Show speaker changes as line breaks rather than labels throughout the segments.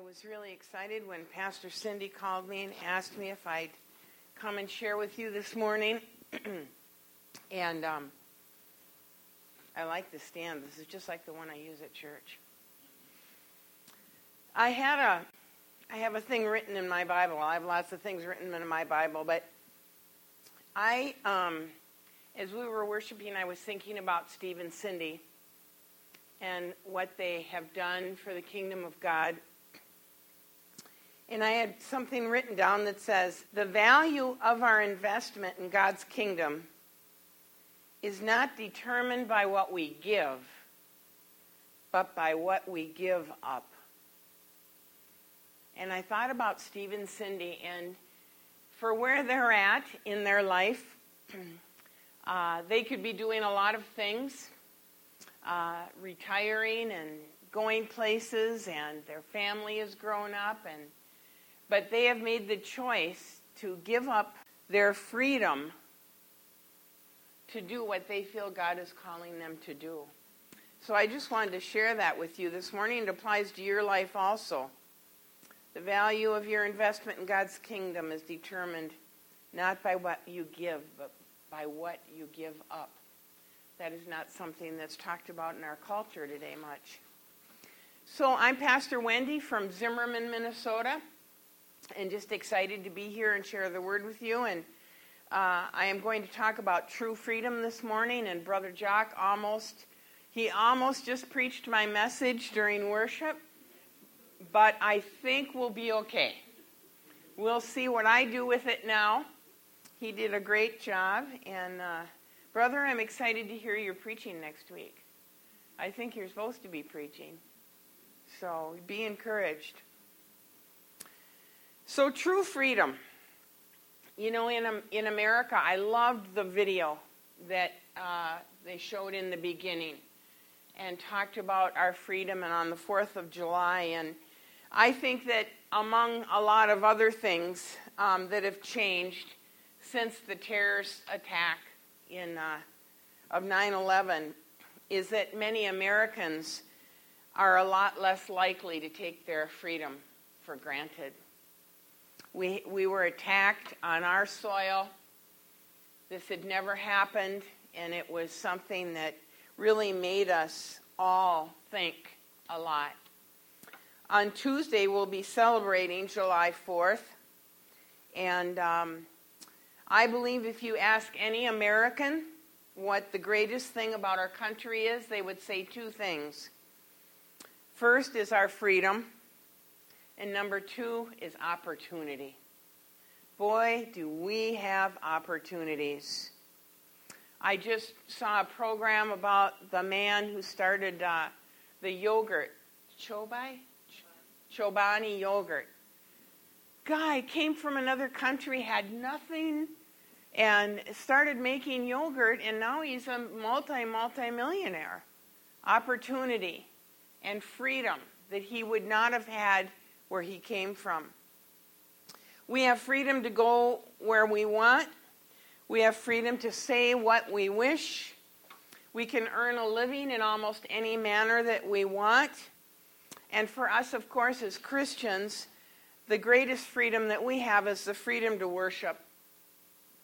I was really excited when Pastor Cindy called me and asked me if I'd come and share with you this morning. and um, I like the stand. This is just like the one I use at church. I had a, I have a thing written in my Bible. I have lots of things written in my Bible, but I, um, as we were worshiping, I was thinking about Steve and Cindy and what they have done for the kingdom of God. And I had something written down that says the value of our investment in God's kingdom is not determined by what we give, but by what we give up. And I thought about Steve and Cindy, and for where they're at in their life, uh, they could be doing a lot of things, uh, retiring and going places, and their family has grown up, and but they have made the choice to give up their freedom to do what they feel God is calling them to do. So I just wanted to share that with you this morning. It applies to your life also. The value of your investment in God's kingdom is determined not by what you give, but by what you give up. That is not something that's talked about in our culture today much. So I'm Pastor Wendy from Zimmerman, Minnesota, and just excited to be here and share the word with you. And uh, I am going to talk about true freedom this morning, and Brother Jock almost, he almost just preached my message during worship, but I think we'll be okay. We'll see what I do with it now. He did a great job, and uh, Brother, I'm excited to hear your preaching next week. I think you're supposed to be preaching. So be encouraged. So, true freedom. You know, in, in America, I loved the video that uh, they showed in the beginning and talked about our freedom and on the 4th of July. And I think that among a lot of other things um, that have changed since the terrorist attack in, uh, of 9 11 is that many Americans are a lot less likely to take their freedom for granted. We, we were attacked on our soil. This had never happened, and it was something that really made us all think a lot. On Tuesday, we'll be celebrating July 4th, and um, I believe if you ask any American what the greatest thing about our country is, they would say two things. First is our freedom, and number two is opportunity. Boy, do we have opportunities. I just saw a program about the man who started uh, the yogurt, Chobani? Chobani yogurt. Guy came from another country, had nothing, and started making yogurt, and now he's a multi, multi millionaire. Opportunity and freedom that he would not have had where he came from. We have freedom to go where we want. We have freedom to say what we wish. We can earn a living in almost any manner that we want. And for us, of course, as Christians, the greatest freedom that we have is the freedom to worship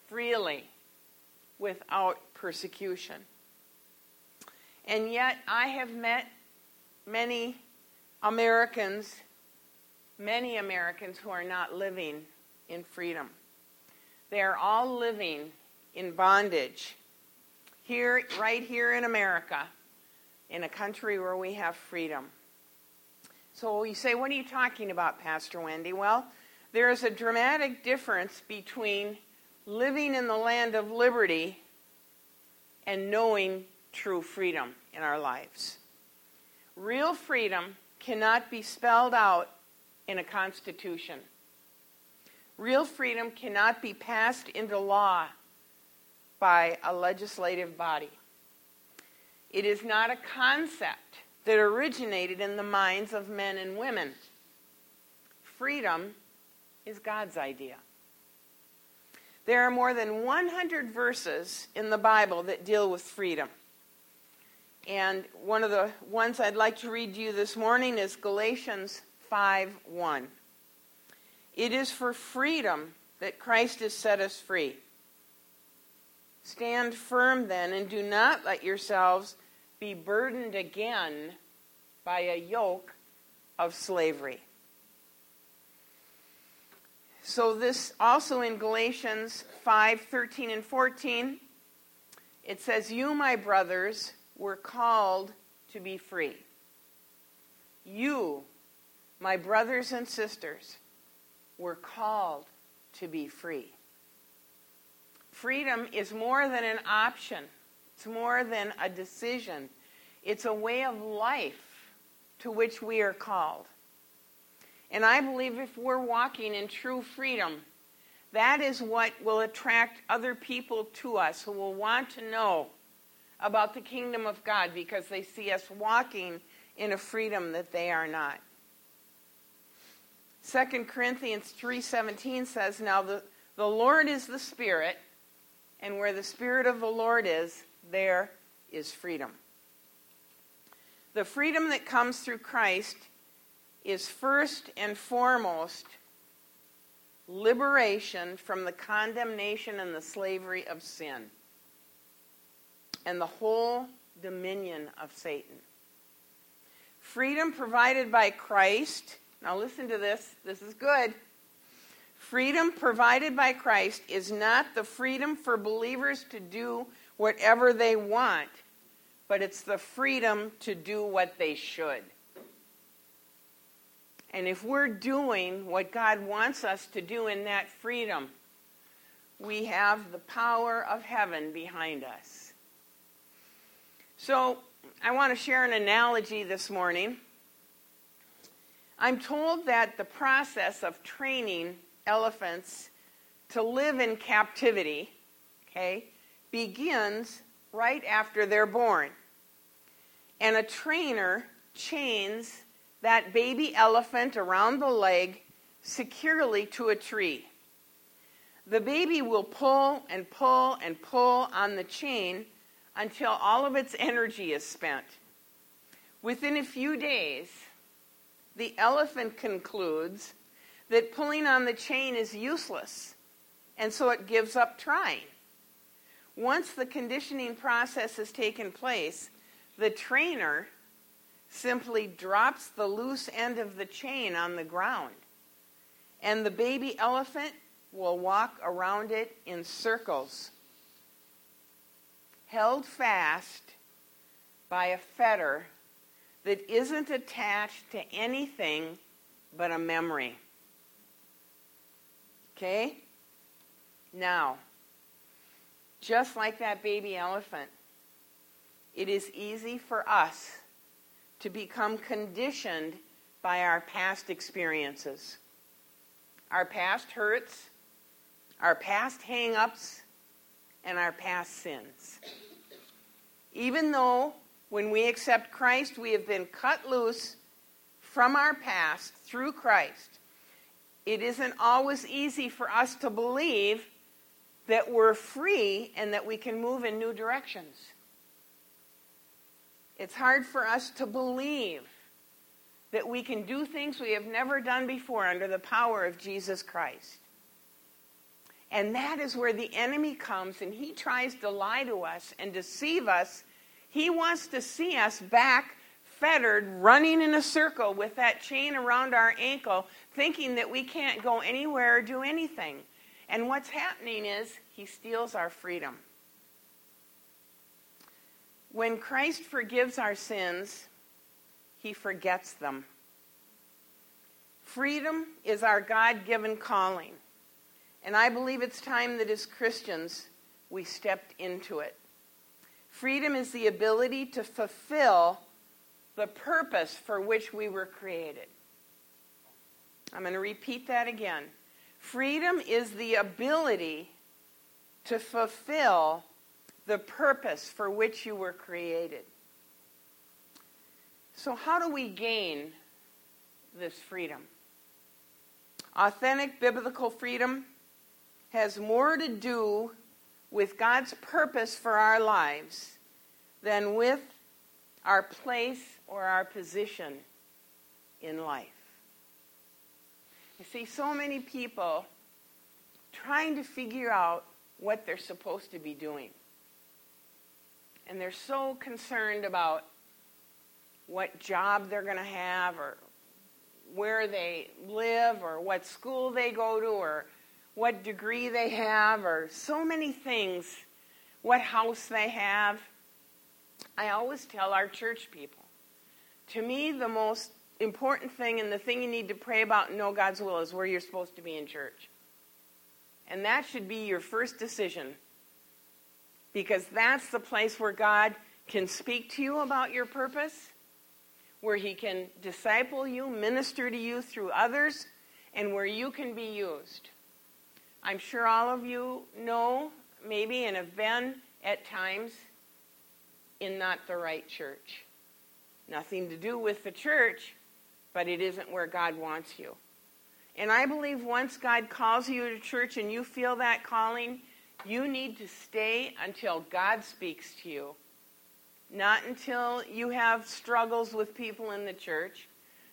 freely without persecution. And yet, I have met many Americans many Americans who are not living in freedom. They are all living in bondage here, right here in America, in a country where we have freedom. So you say, What are you talking about, Pastor Wendy? Well, there is a dramatic difference between living in the land of liberty and knowing true freedom in our lives. Real freedom cannot be spelled out in a constitution. Real freedom cannot be passed into law by a legislative body. It is not a concept that originated in the minds of men and women. Freedom is God's idea. There are more than 100 verses in the Bible that deal with freedom. And one of the ones I'd like to read to you this morning is Galatians 5 1. It is for freedom that Christ has set us free. Stand firm then, and do not let yourselves be burdened again by a yoke of slavery. So, this also in Galatians 5:13 and 14, it says, You, my brothers, were called to be free. You, my brothers and sisters, were called to be free. Freedom is more than an option, it's more than a decision, it's a way of life to which we are called. And I believe if we're walking in true freedom, that is what will attract other people to us who will want to know about the kingdom of God because they see us walking in a freedom that they are not. 2 Corinthians 3:17 says, "Now the, the Lord is the Spirit, and where the Spirit of the Lord is, there is freedom." The freedom that comes through Christ is first and foremost liberation from the condemnation and the slavery of sin and the whole dominion of Satan. Freedom provided by Christ now, listen to this. This is good. Freedom provided by Christ is not the freedom for believers to do whatever they want, but it's the freedom to do what they should. And if we're doing what God wants us to do in that freedom, we have the power of heaven behind us. So, I want to share an analogy this morning. I'm told that the process of training elephants to live in captivity, okay, begins right after they're born. And a trainer chains that baby elephant around the leg securely to a tree. The baby will pull and pull and pull on the chain until all of its energy is spent. Within a few days, the elephant concludes that pulling on the chain is useless, and so it gives up trying. Once the conditioning process has taken place, the trainer simply drops the loose end of the chain on the ground, and the baby elephant will walk around it in circles, held fast by a fetter that isn't attached to anything but a memory. Okay? Now, just like that baby elephant, it is easy for us to become conditioned by our past experiences. Our past hurts, our past hang ups, and our past sins. Even though when we accept Christ, we have been cut loose from our past through Christ. It isn't always easy for us to believe that we're free and that we can move in new directions. It's hard for us to believe that we can do things we have never done before under the power of Jesus Christ. And that is where the enemy comes and he tries to lie to us and deceive us he wants to see us back fettered, running in a circle with that chain around our ankle, thinking that we can't go anywhere or do anything. And what's happening is he steals our freedom. When Christ forgives our sins, he forgets them. Freedom is our God given calling. And I believe it's time that as Christians we stepped into it. Freedom is the ability to fulfill the purpose for which we were created. I'm going to repeat that again. Freedom is the ability to fulfill the purpose for which you were created. So, how do we gain this freedom? Authentic biblical freedom has more to do with God's purpose for our lives than with our place or our position in life. You see, so many people trying to figure out what they're supposed to be doing. And they're so concerned about what job they're going to have or where they live or what school they go to or what degree they have or so many things, what house they have. I always tell our church people to me, the most important thing and the thing you need to pray about and know God's will is where you're supposed to be in church. And that should be your first decision because that's the place where God can speak to you about your purpose, where He can disciple you, minister to you through others, and where you can be used. I'm sure all of you know, maybe, and have been at times in not the right church. Nothing to do with the church, but it isn't where God wants you. And I believe once God calls you to church and you feel that calling, you need to stay until God speaks to you. Not until you have struggles with people in the church.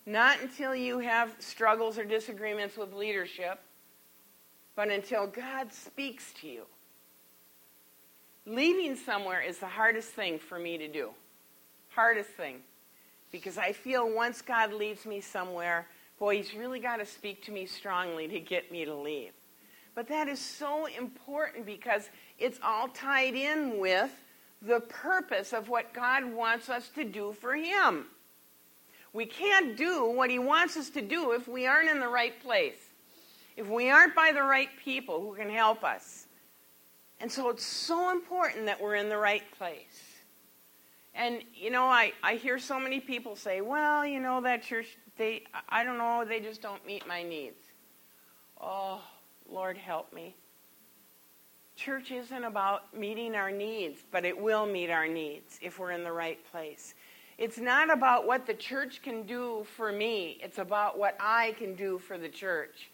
Not until you have struggles or disagreements with leadership. But until God speaks to you. Leaving somewhere is the hardest thing for me to do. Hardest thing. Because I feel once God leaves me somewhere, boy, He's really got to speak to me strongly to get me to leave. But that is so important because it's all tied in with the purpose of what God wants us to do for Him. We can't do what He wants us to do if we aren't in the right place, if we aren't by the right people who can help us. And so it's so important that we're in the right place. And, you know, I, I hear so many people say, well, you know, that church, they, I don't know, they just don't meet my needs. Oh, Lord, help me. Church isn't about meeting our needs, but it will meet our needs if we're in the right place. It's not about what the church can do for me, it's about what I can do for the church.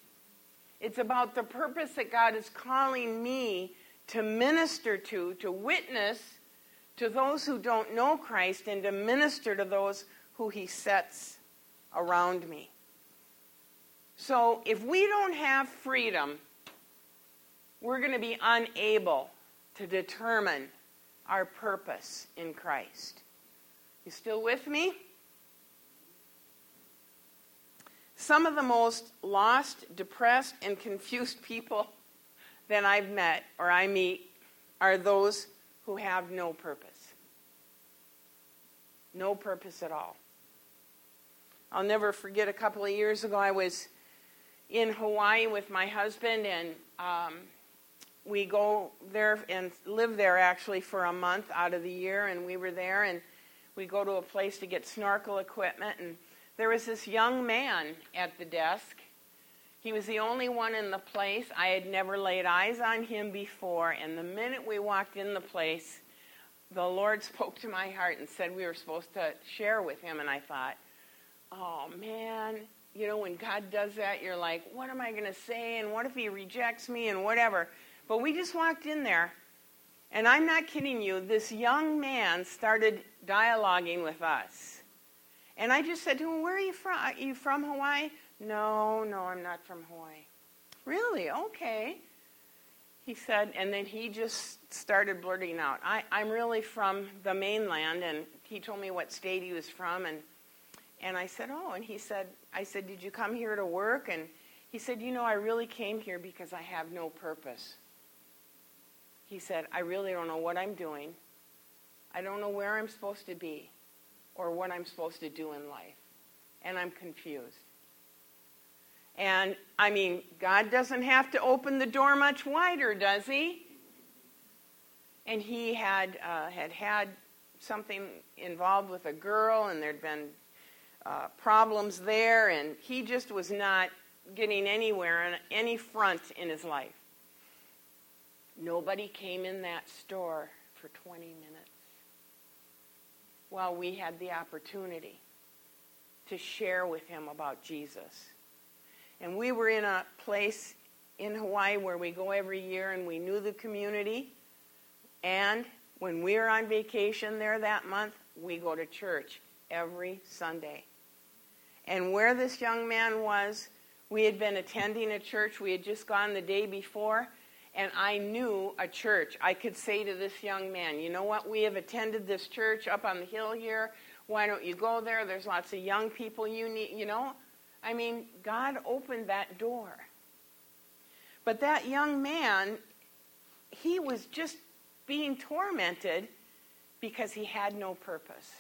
It's about the purpose that God is calling me to minister to, to witness to those who don't know Christ and to minister to those who he sets around me. So if we don't have freedom, we're going to be unable to determine our purpose in Christ. You still with me? Some of the most lost, depressed, and confused people that I've met or I meet are those who have no purpose. No purpose at all. I'll never forget a couple of years ago, I was in Hawaii with my husband, and um, we go there and live there actually for a month out of the year. And we were there, and we go to a place to get snorkel equipment. And there was this young man at the desk. He was the only one in the place. I had never laid eyes on him before. And the minute we walked in the place, the Lord spoke to my heart and said we were supposed to share with him. And I thought, oh man, you know, when God does that, you're like, what am I going to say? And what if he rejects me and whatever? But we just walked in there. And I'm not kidding you, this young man started dialoguing with us. And I just said to him, Where are you from? Are you from Hawaii? No, no, I'm not from Hawaii. Really? Okay. He said, and then he just started blurting out, I, I'm really from the mainland. And he told me what state he was from. And and I said, Oh, and he said, I said, Did you come here to work? And he said, You know, I really came here because I have no purpose. He said, I really don't know what I'm doing. I don't know where I'm supposed to be or what I'm supposed to do in life. And I'm confused. And I mean, God doesn't have to open the door much wider, does He? And he had uh, had had something involved with a girl, and there'd been uh, problems there, and he just was not getting anywhere on any front in his life. Nobody came in that store for 20 minutes while we had the opportunity to share with him about Jesus. And we were in a place in Hawaii where we go every year and we knew the community. And when we were on vacation there that month, we go to church every Sunday. And where this young man was We had been attending a church, we had just gone the day before, and I knew a church. I could say to this young man, You know what? We have attended this church up on the hill here. Why don't you go there? There's lots of young people you need, you know? I mean, God opened that door. But that young man, he was just being tormented because he had no purpose.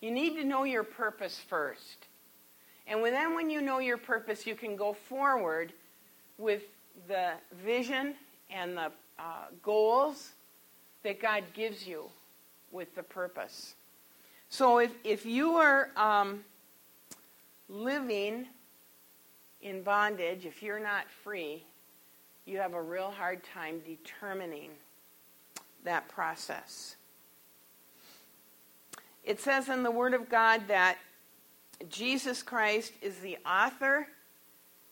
You need to know your purpose first. And then when you know your purpose, you can go forward with the vision and the uh, goals that God gives you with the purpose. So if, if you are um, living in bondage, if you're not free, you have a real hard time determining that process. It says in the Word of God that Jesus Christ is the author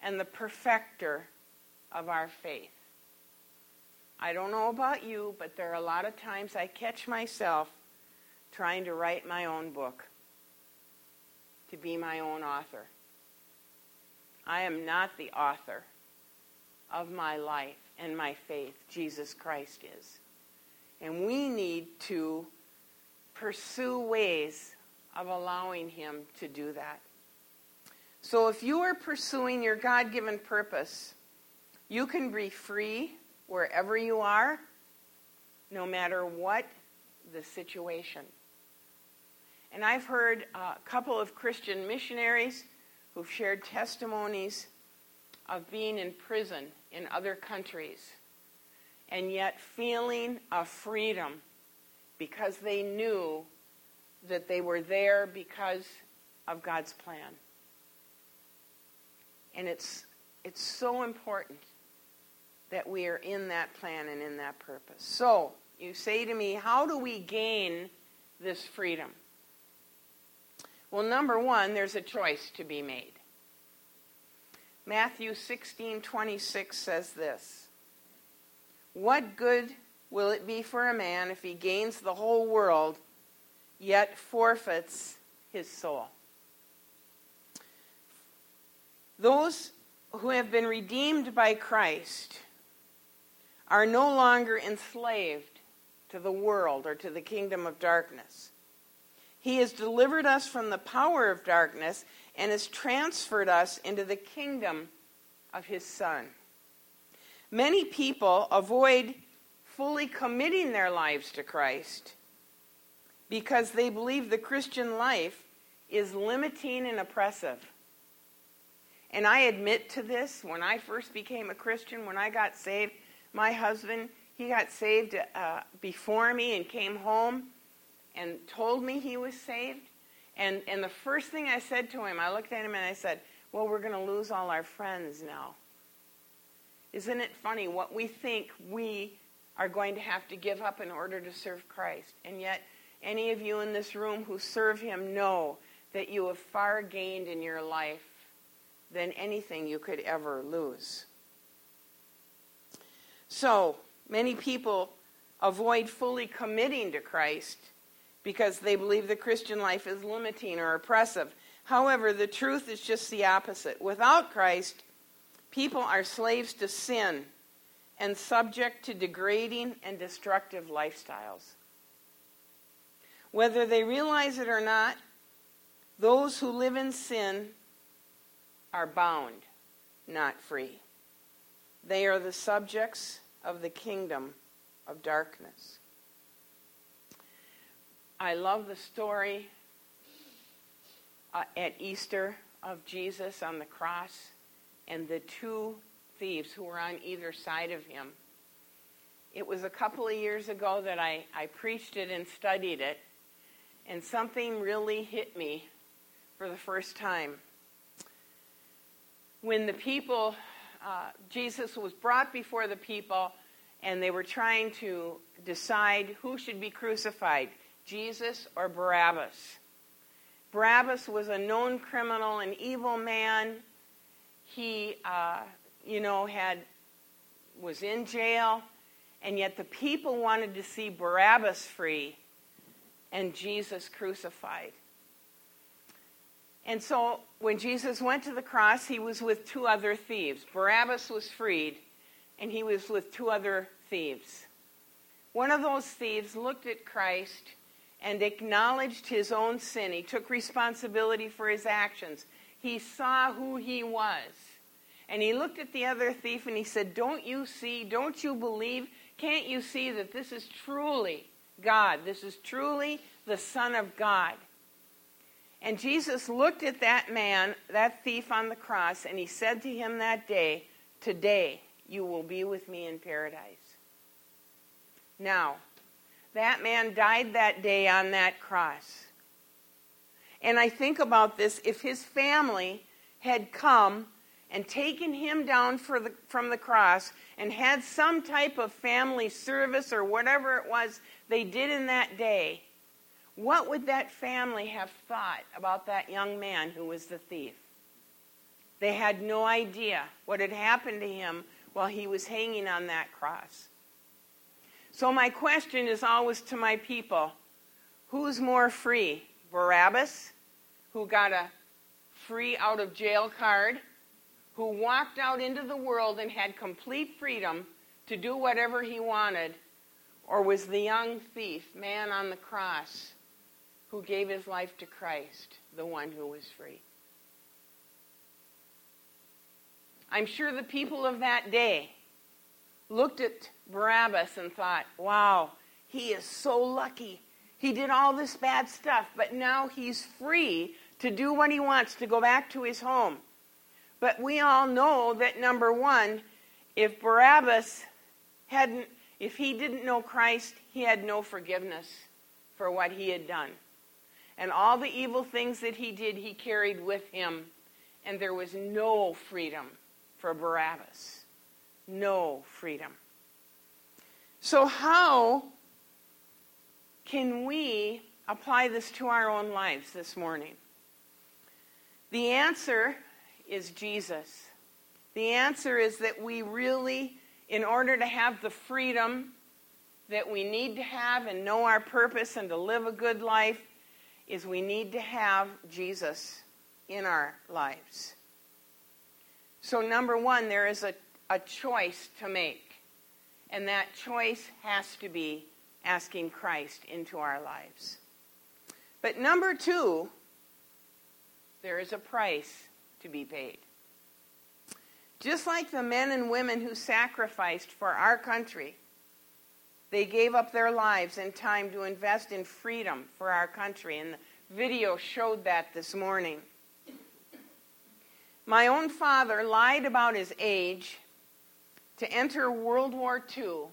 and the perfecter of our faith. I don't know about you, but there are a lot of times I catch myself trying to write my own book, to be my own author. I am not the author of my life and my faith. Jesus Christ is. And we need to pursue ways of allowing Him to do that. So if you are pursuing your God given purpose, you can be free wherever you are, no matter what the situation. And I've heard a couple of Christian missionaries who've shared testimonies of being in prison in other countries and yet feeling a freedom because they knew that they were there because of God's plan. And it's, it's so important that we are in that plan and in that purpose. So, you say to me, how do we gain this freedom? Well, number one, there's a choice to be made. Matthew 16:26 says this. What good will it be for a man if he gains the whole world yet forfeits his soul? Those who have been redeemed by Christ are no longer enslaved to the world or to the kingdom of darkness. He has delivered us from the power of darkness and has transferred us into the kingdom of his Son. Many people avoid fully committing their lives to Christ because they believe the Christian life is limiting and oppressive. And I admit to this when I first became a Christian, when I got saved, my husband, he got saved uh, before me and came home and told me he was saved. And, and the first thing I said to him, I looked at him and I said, Well, we're going to lose all our friends now. Isn't it funny what we think we are going to have to give up in order to serve Christ? And yet, any of you in this room who serve Him know that you have far gained in your life than anything you could ever lose. So, many people avoid fully committing to Christ because they believe the Christian life is limiting or oppressive. However, the truth is just the opposite. Without Christ, people are slaves to sin and subject to degrading and destructive lifestyles. Whether they realize it or not, those who live in sin are bound, not free. They are the subjects of the kingdom of darkness. I love the story uh, at Easter of Jesus on the cross and the two thieves who were on either side of him. It was a couple of years ago that I, I preached it and studied it, and something really hit me for the first time. When the people, uh, Jesus was brought before the people, and they were trying to decide who should be crucified. Jesus or Barabbas. Barabbas was a known criminal, an evil man. He, uh, you know, had was in jail, and yet the people wanted to see Barabbas free and Jesus crucified. And so when Jesus went to the cross, he was with two other thieves. Barabbas was freed, and he was with two other thieves. One of those thieves looked at Christ and acknowledged his own sin. He took responsibility for his actions. He saw who he was. And he looked at the other thief and he said, Don't you see? Don't you believe? Can't you see that this is truly God? This is truly the Son of God. And Jesus looked at that man, that thief on the cross, and he said to him that day, Today you will be with me in paradise. Now, that man died that day on that cross. And I think about this if his family had come and taken him down the, from the cross and had some type of family service or whatever it was they did in that day, what would that family have thought about that young man who was the thief? They had no idea what had happened to him while he was hanging on that cross. So, my question is always to my people who's more free? Barabbas, who got a free out of jail card, who walked out into the world and had complete freedom to do whatever he wanted, or was the young thief, man on the cross, who gave his life to Christ, the one who was free. I'm sure the people of that day looked at Barabbas and thought, wow, he is so lucky. He did all this bad stuff, but now he's free to do what he wants, to go back to his home. But we all know that number one, if Barabbas hadn't, if he didn't know Christ, he had no forgiveness for what he had done. And all the evil things that he did, he carried with him. And there was no freedom for Barabbas. No freedom. So, how can we apply this to our own lives this morning? The answer is Jesus. The answer is that we really, in order to have the freedom that we need to have and know our purpose and to live a good life, is we need to have Jesus in our lives. So, number one, there is a, a choice to make. And that choice has to be asking Christ into our lives. But number two, there is a price to be paid. Just like the men and women who sacrificed for our country, they gave up their lives and time to invest in freedom for our country. And the video showed that this morning. My own father lied about his age to enter World War II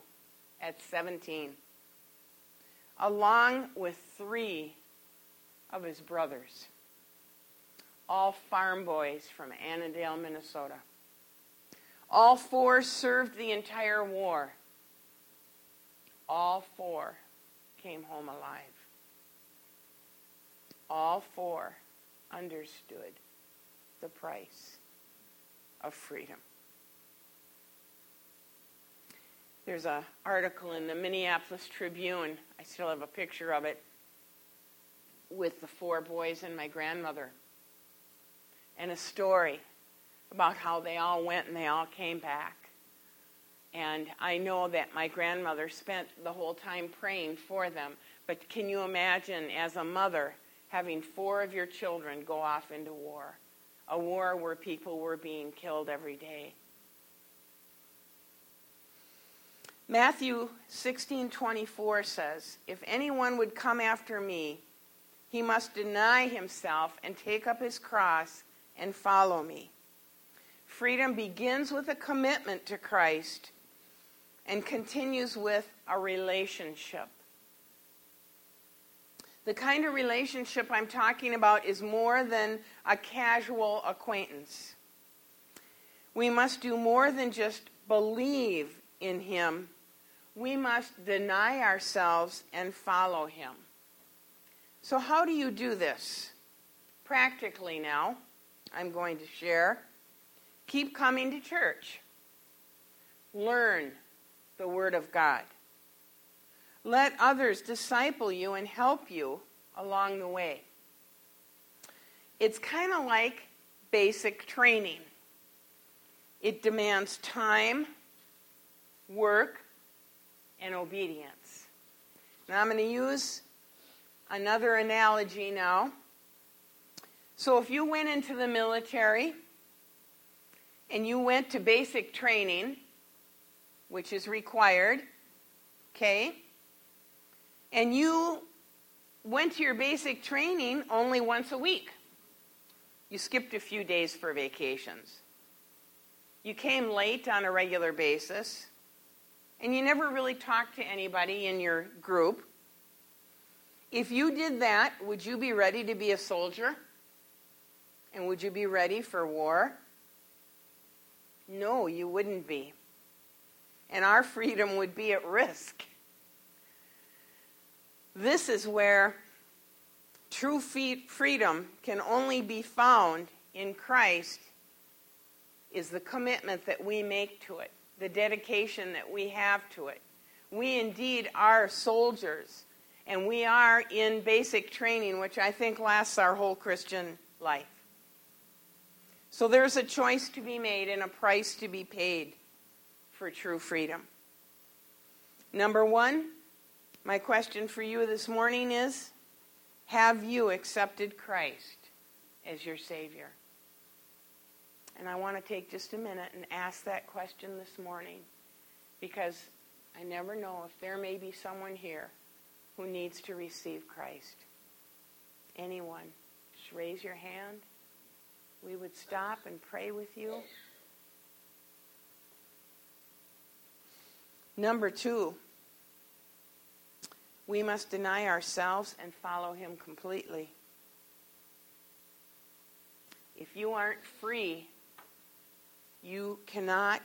at 17, along with three of his brothers, all farm boys from Annandale, Minnesota. All four served the entire war. All four came home alive. All four understood the price of freedom. There's an article in the Minneapolis Tribune, I still have a picture of it, with the four boys and my grandmother, and a story about how they all went and they all came back. And I know that my grandmother spent the whole time praying for them. But can you imagine, as a mother, having four of your children go off into war? A war where people were being killed every day. Matthew 16:24 says, "If anyone would come after me, he must deny himself and take up his cross and follow me." Freedom begins with a commitment to Christ and continues with a relationship. The kind of relationship I'm talking about is more than a casual acquaintance. We must do more than just believe in Him we must deny ourselves and follow him. So, how do you do this? Practically, now, I'm going to share. Keep coming to church. Learn the Word of God. Let others disciple you and help you along the way. It's kind of like basic training. It demands time, work, and obedience. Now I'm going to use another analogy now. So if you went into the military and you went to basic training, which is required, okay, and you went to your basic training only once a week. You skipped a few days for vacations. You came late on a regular basis. And you never really talked to anybody in your group. If you did that, would you be ready to be a soldier? And would you be ready for war? No, you wouldn't be. And our freedom would be at risk. This is where true freedom can only be found in Christ is the commitment that we make to it, the dedication that we have to it. We indeed are soldiers, and we are in basic training, which I think lasts our whole Christian life. So there's a choice to be made and a price to be paid for true freedom. Number one, my question for you this morning is Have you accepted Christ as your Savior? And I want to take just a minute and ask that question this morning because I never know if there may be someone here who needs to receive Christ. Anyone? Just raise your hand. We would stop and pray with you. Number two, we must deny ourselves and follow Him completely. If you aren't free, you cannot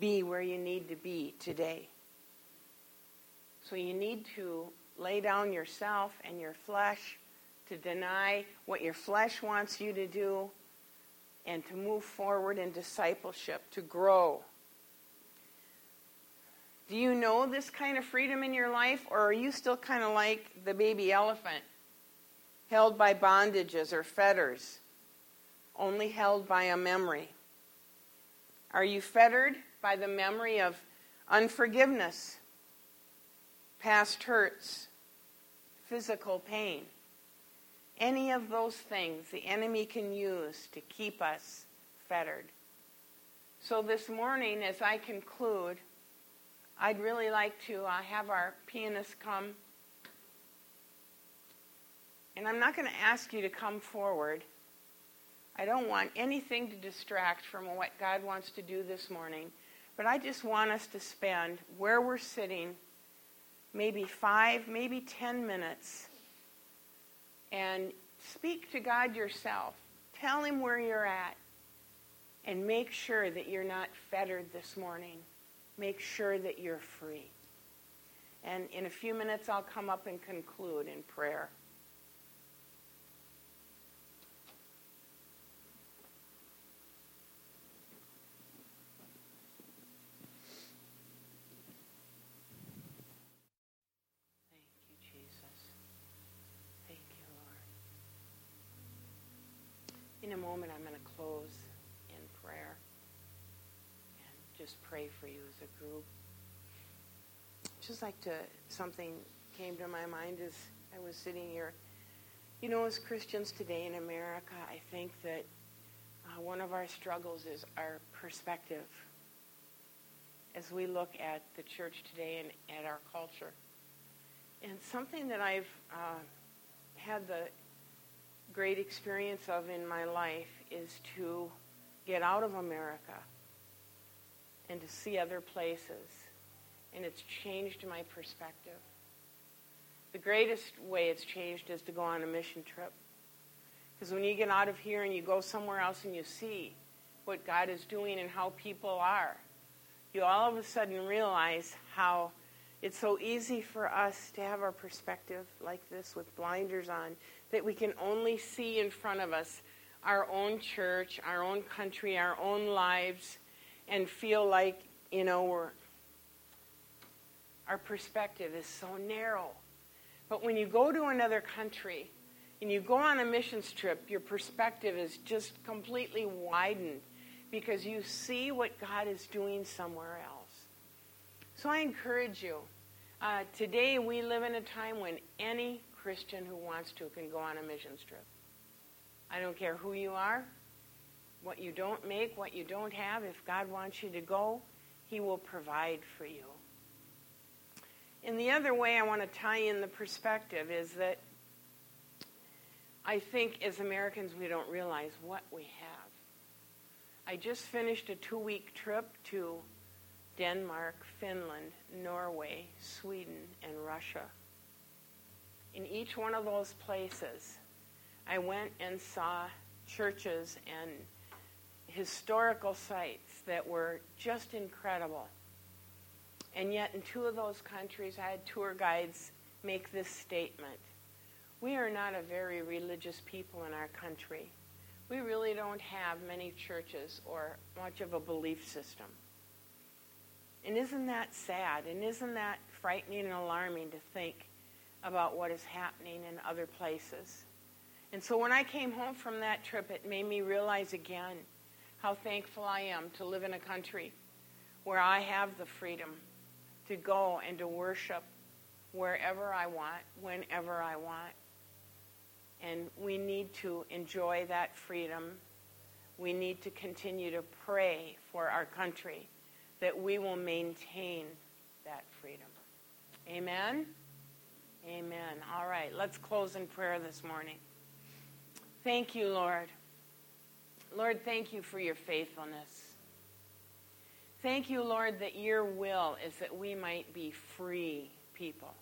be where you need to be today. So you need to lay down yourself and your flesh to deny what your flesh wants you to do and to move forward in discipleship, to grow. Do you know this kind of freedom in your life, or are you still kind of like the baby elephant, held by bondages or fetters, only held by a memory? Are you fettered by the memory of unforgiveness, past hurts, physical pain? Any of those things the enemy can use to keep us fettered. So this morning, as I conclude, I'd really like to uh, have our pianist come. And I'm not going to ask you to come forward. I don't want anything to distract from what God wants to do this morning. But I just want us to spend where we're sitting maybe five, maybe ten minutes and speak to God yourself. Tell Him where you're at. And make sure that you're not fettered this morning make sure that you're free. And in a few minutes, I'll come up and conclude in prayer. Thank you, Jesus. Thank you, Lord. In a moment, I'm going to close just pray for you as a group. Just like to, something came to my mind as I was sitting here. You know, as Christians today in America, I think that uh, one of our struggles is our perspective as we look at the church today and at our culture. And something that I've uh, had the great experience of in my life is to get out of America and to see other places. And it's changed my perspective. The greatest way it's changed is to go on a mission trip. Because when you get out of here and you go somewhere else and you see what God is doing and how people are, you all of a sudden realize how it's so easy for us to have our perspective like this with blinders on, that we can only see in front of us our own church, our own country, our own lives, and feel like, you know, we're, our perspective is so narrow. But when you go to another country and you go on a missions trip, your perspective is just completely widened because you see what God is doing somewhere else. So I encourage you. Uh, today we live in a time when any Christian who wants to can go on a missions trip. I don't care who you are, what you don't make, what you don't have. If God wants you to go, He will provide for you. And the other way I want to tie in the perspective is that I think as Americans we don't realize what we have. I just finished a two week trip to Denmark, Finland, Norway, Sweden, and Russia. In each one of those places, I went and saw churches and historical sites that were just incredible. And yet, in two of those countries, I had tour guides make this statement We are not a very religious people in our country. We really don't have many churches or much of a belief system. And isn't that sad? And isn't that frightening and alarming to think about what is happening in other places? And so when I came home from that trip, it made me realize again how thankful I am to live in a country where I have the freedom to go and to worship wherever I want, whenever I want. And we need to enjoy that freedom. We need to continue to pray for our country that we will maintain that freedom. Amen? Amen. All right, let's close in prayer this morning. Thank you, Lord. Lord, thank you for your faithfulness. Thank you, Lord, that your will is that we might be free people.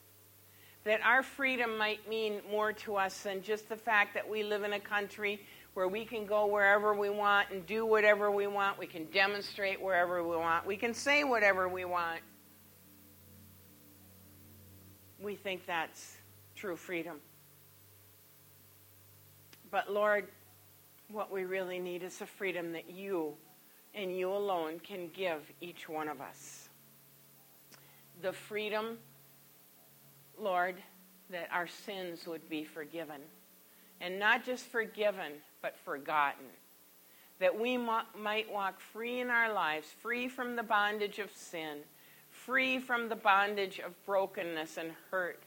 That our freedom might mean more to us than just the fact that we live in a country where we can go wherever we want and do whatever we want. We can demonstrate wherever we want. We can say whatever we want. We think that's true freedom. But Lord, what we really need is a freedom that you and you alone can give each one of us. The freedom, Lord, that our sins would be forgiven. And not just forgiven, but forgotten. That we might walk free in our lives, free from the bondage of sin, free from the bondage of brokenness and hurt,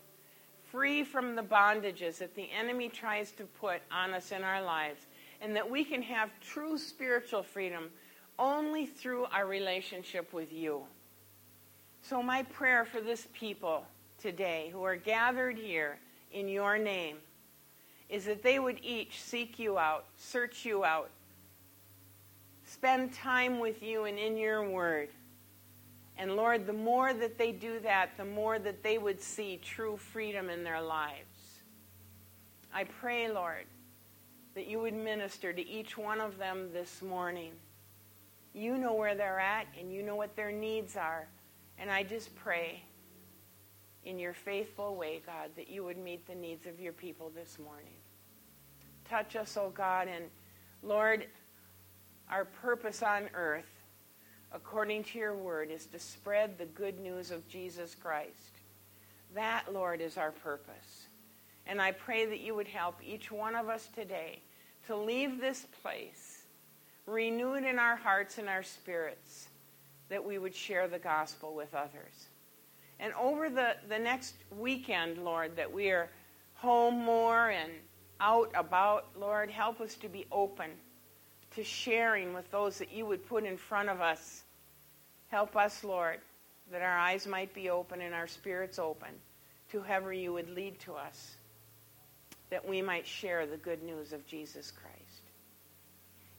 free from the bondages that the enemy tries to put on us in our lives, and that we can have true spiritual freedom only through our relationship with you. So, my prayer for this people today who are gathered here in your name is that they would each seek you out, search you out, spend time with you and in your word. And Lord, the more that they do that, the more that they would see true freedom in their lives. I pray, Lord, that you would minister to each one of them this morning. You know where they're at and you know what their needs are. And I just pray in your faithful way, God, that you would meet the needs of your people this morning. Touch us, O oh God, and Lord, our purpose on earth, according to your word, is to spread the good news of Jesus Christ. That, Lord, is our purpose. And I pray that you would help each one of us today to leave this place renewed in our hearts and our spirits, that we would share the gospel with others. And over the, the next weekend, Lord, that we are home more and out about, Lord, help us to be open to sharing with those that you would put in front of us. Help us, Lord, that our eyes might be open and our spirits open to whoever you would lead to us, that we might share the good news of Jesus Christ.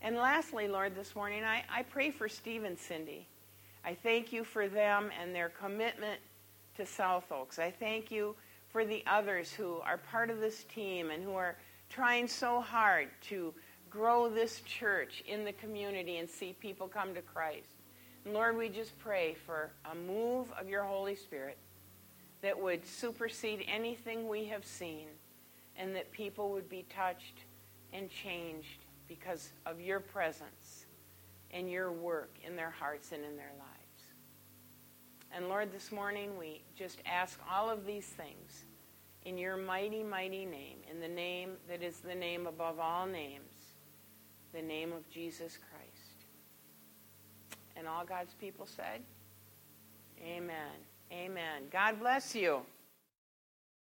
And lastly, Lord, this morning, I, I pray for Steve and Cindy. I thank you for them and their commitment to South Oaks. I thank you for the others who are part of this team and who are trying so hard to grow this church in the community and see people come to Christ. And Lord, we just pray for a move of your Holy Spirit that would supersede anything we have seen and that people would be touched and changed because of your presence and your work in their hearts and in their lives. And Lord, this morning we just ask all of these things in your mighty, mighty name, in the name that is the name above all names, the name of Jesus Christ. And all God's people said, Amen. Amen. God bless you.